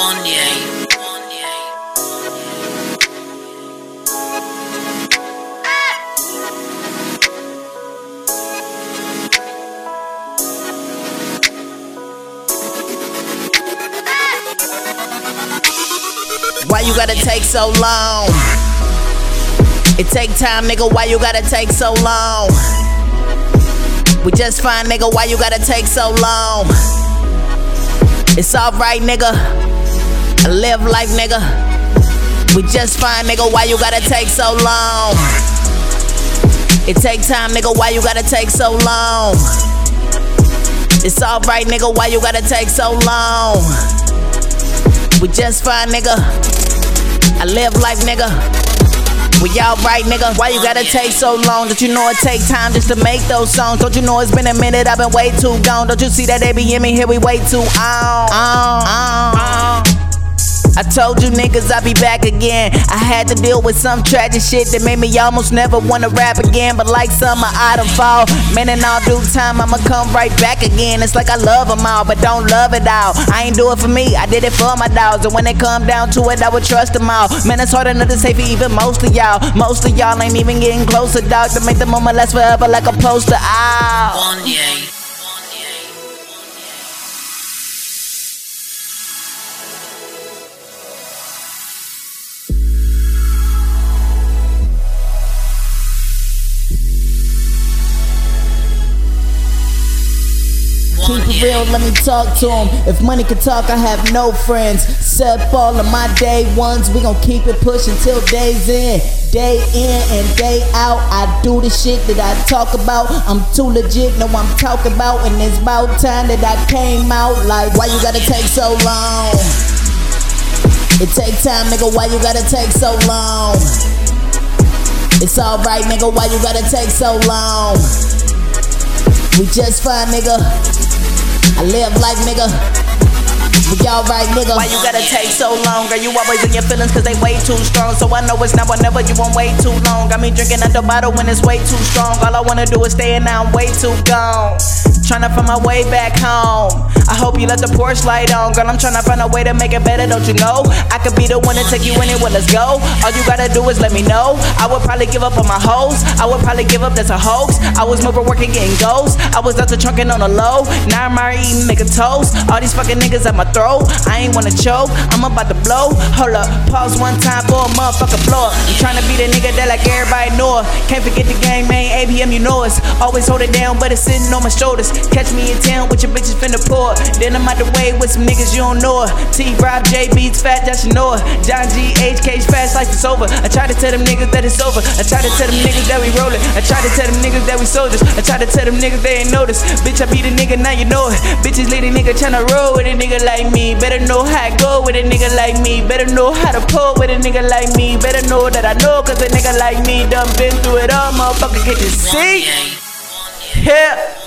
Why you gotta take so long? It take time, nigga. Why you gotta take so long? We just fine, nigga. Why you gotta take so long? It's alright, nigga. Live life, nigga. We just fine, nigga. Why you gotta take so long? It take time, nigga. Why you gotta take so long? It's alright, nigga. Why you gotta take so long? We just fine, nigga. I live life, nigga. We all right, nigga. Why you gotta take so long? Don't you know it take time just to make those songs? Don't you know it's been a minute? I've been way too gone. Don't you see that they be in me here? We way too on, on, on. I told you niggas I'd be back again. I had to deal with some tragic shit that made me almost never wanna rap again. But like summer, I done fall. Man, in all due time, I'ma come right back again. It's like I love them all, but don't love it all. I ain't do it for me, I did it for my dogs. And when it come down to it, I would trust them all. Man, it's hard enough to for even most of y'all. Most of y'all ain't even getting closer, dog, to make the moment last forever like a poster. Ah. Ow. Wanye. Keep it real, let me talk to him. If money could talk, I have no friends. Except all of my day ones, we gon' keep it pushing till day's in. Day in and day out, I do the shit that I talk about. I'm too legit, know I'm talking about, and it's about time that I came out. Like, why you gotta take so long? It take time, nigga, why you gotta take so long? It's alright, nigga, why you gotta take so long? We just fine, nigga. I live life, nigga. We alright, nigga. Why you gotta take so long? Girl, you always in your feelings cause they way too strong. So I know it's now or never, you won't wait too long. Got me drinking at the bottle when it's way too strong. All I wanna do is stay and now I'm way too gone. Tryna find my way back home. I hope you let the porch light on. Girl, I'm tryna find a way to make it better, don't you know? I could be the one to take you anywhere, let's go. All you gotta do is let me know. I would probably give up on my hoes. I would probably give up, that's a hoax. I was moving, working, getting goals. I was out to trunking on the low. Now I'm already eating, make a toast. All these fucking niggas at my throat. I ain't wanna choke. I'm about to blow. Hold up, pause one time for a motherfucker blow. I'm tryna be the nigga that like everybody know. Can't forget the gang, man. ABM, you know us. Always hold it down, but it's sitting on my shoulders. Catch me in town with your bitches finna pour. Then I'm out the way with some niggas you don't know. T Rob J Beats fat, that know. John G H K's fast like it's over. I try to tell them niggas that it's over. I try to tell them niggas that we rollin'. I try to tell them niggas that we soldiers. I try to tell them niggas they ain't notice. Bitch, I be the nigga, now you know it. Bitches lead a nigga tryna roll with a nigga like me. Better know how to go with a nigga like me. Better know how to pull with a nigga like me. Better know that I know cause a nigga like me done been through it all. Motherfucker, get seat. Wanye. Yeah.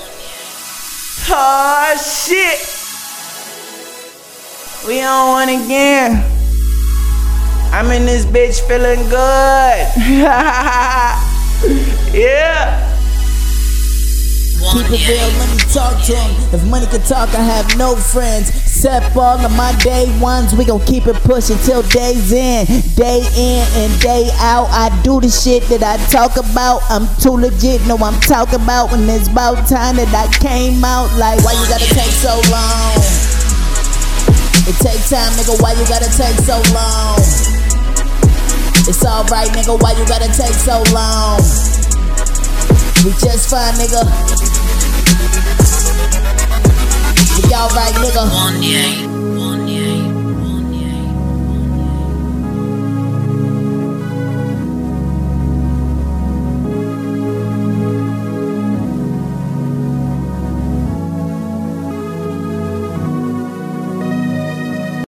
Oh shit. We on one again. I'm in this bitch feeling good. yeah. Keep it real, let me talk to him. If money could talk, I have no friends. Except all of my day ones, we gon' keep it pushing till day's in. Day in and day out, I do the shit that I talk about. I'm too legit, know I'm talking about. When it's about time that I came out, like, why you gotta take so long? It take time, nigga, why you gotta take so long? It's alright, nigga, why you gotta take so long? We just fine, nigga. We alright, nigga. Wanye.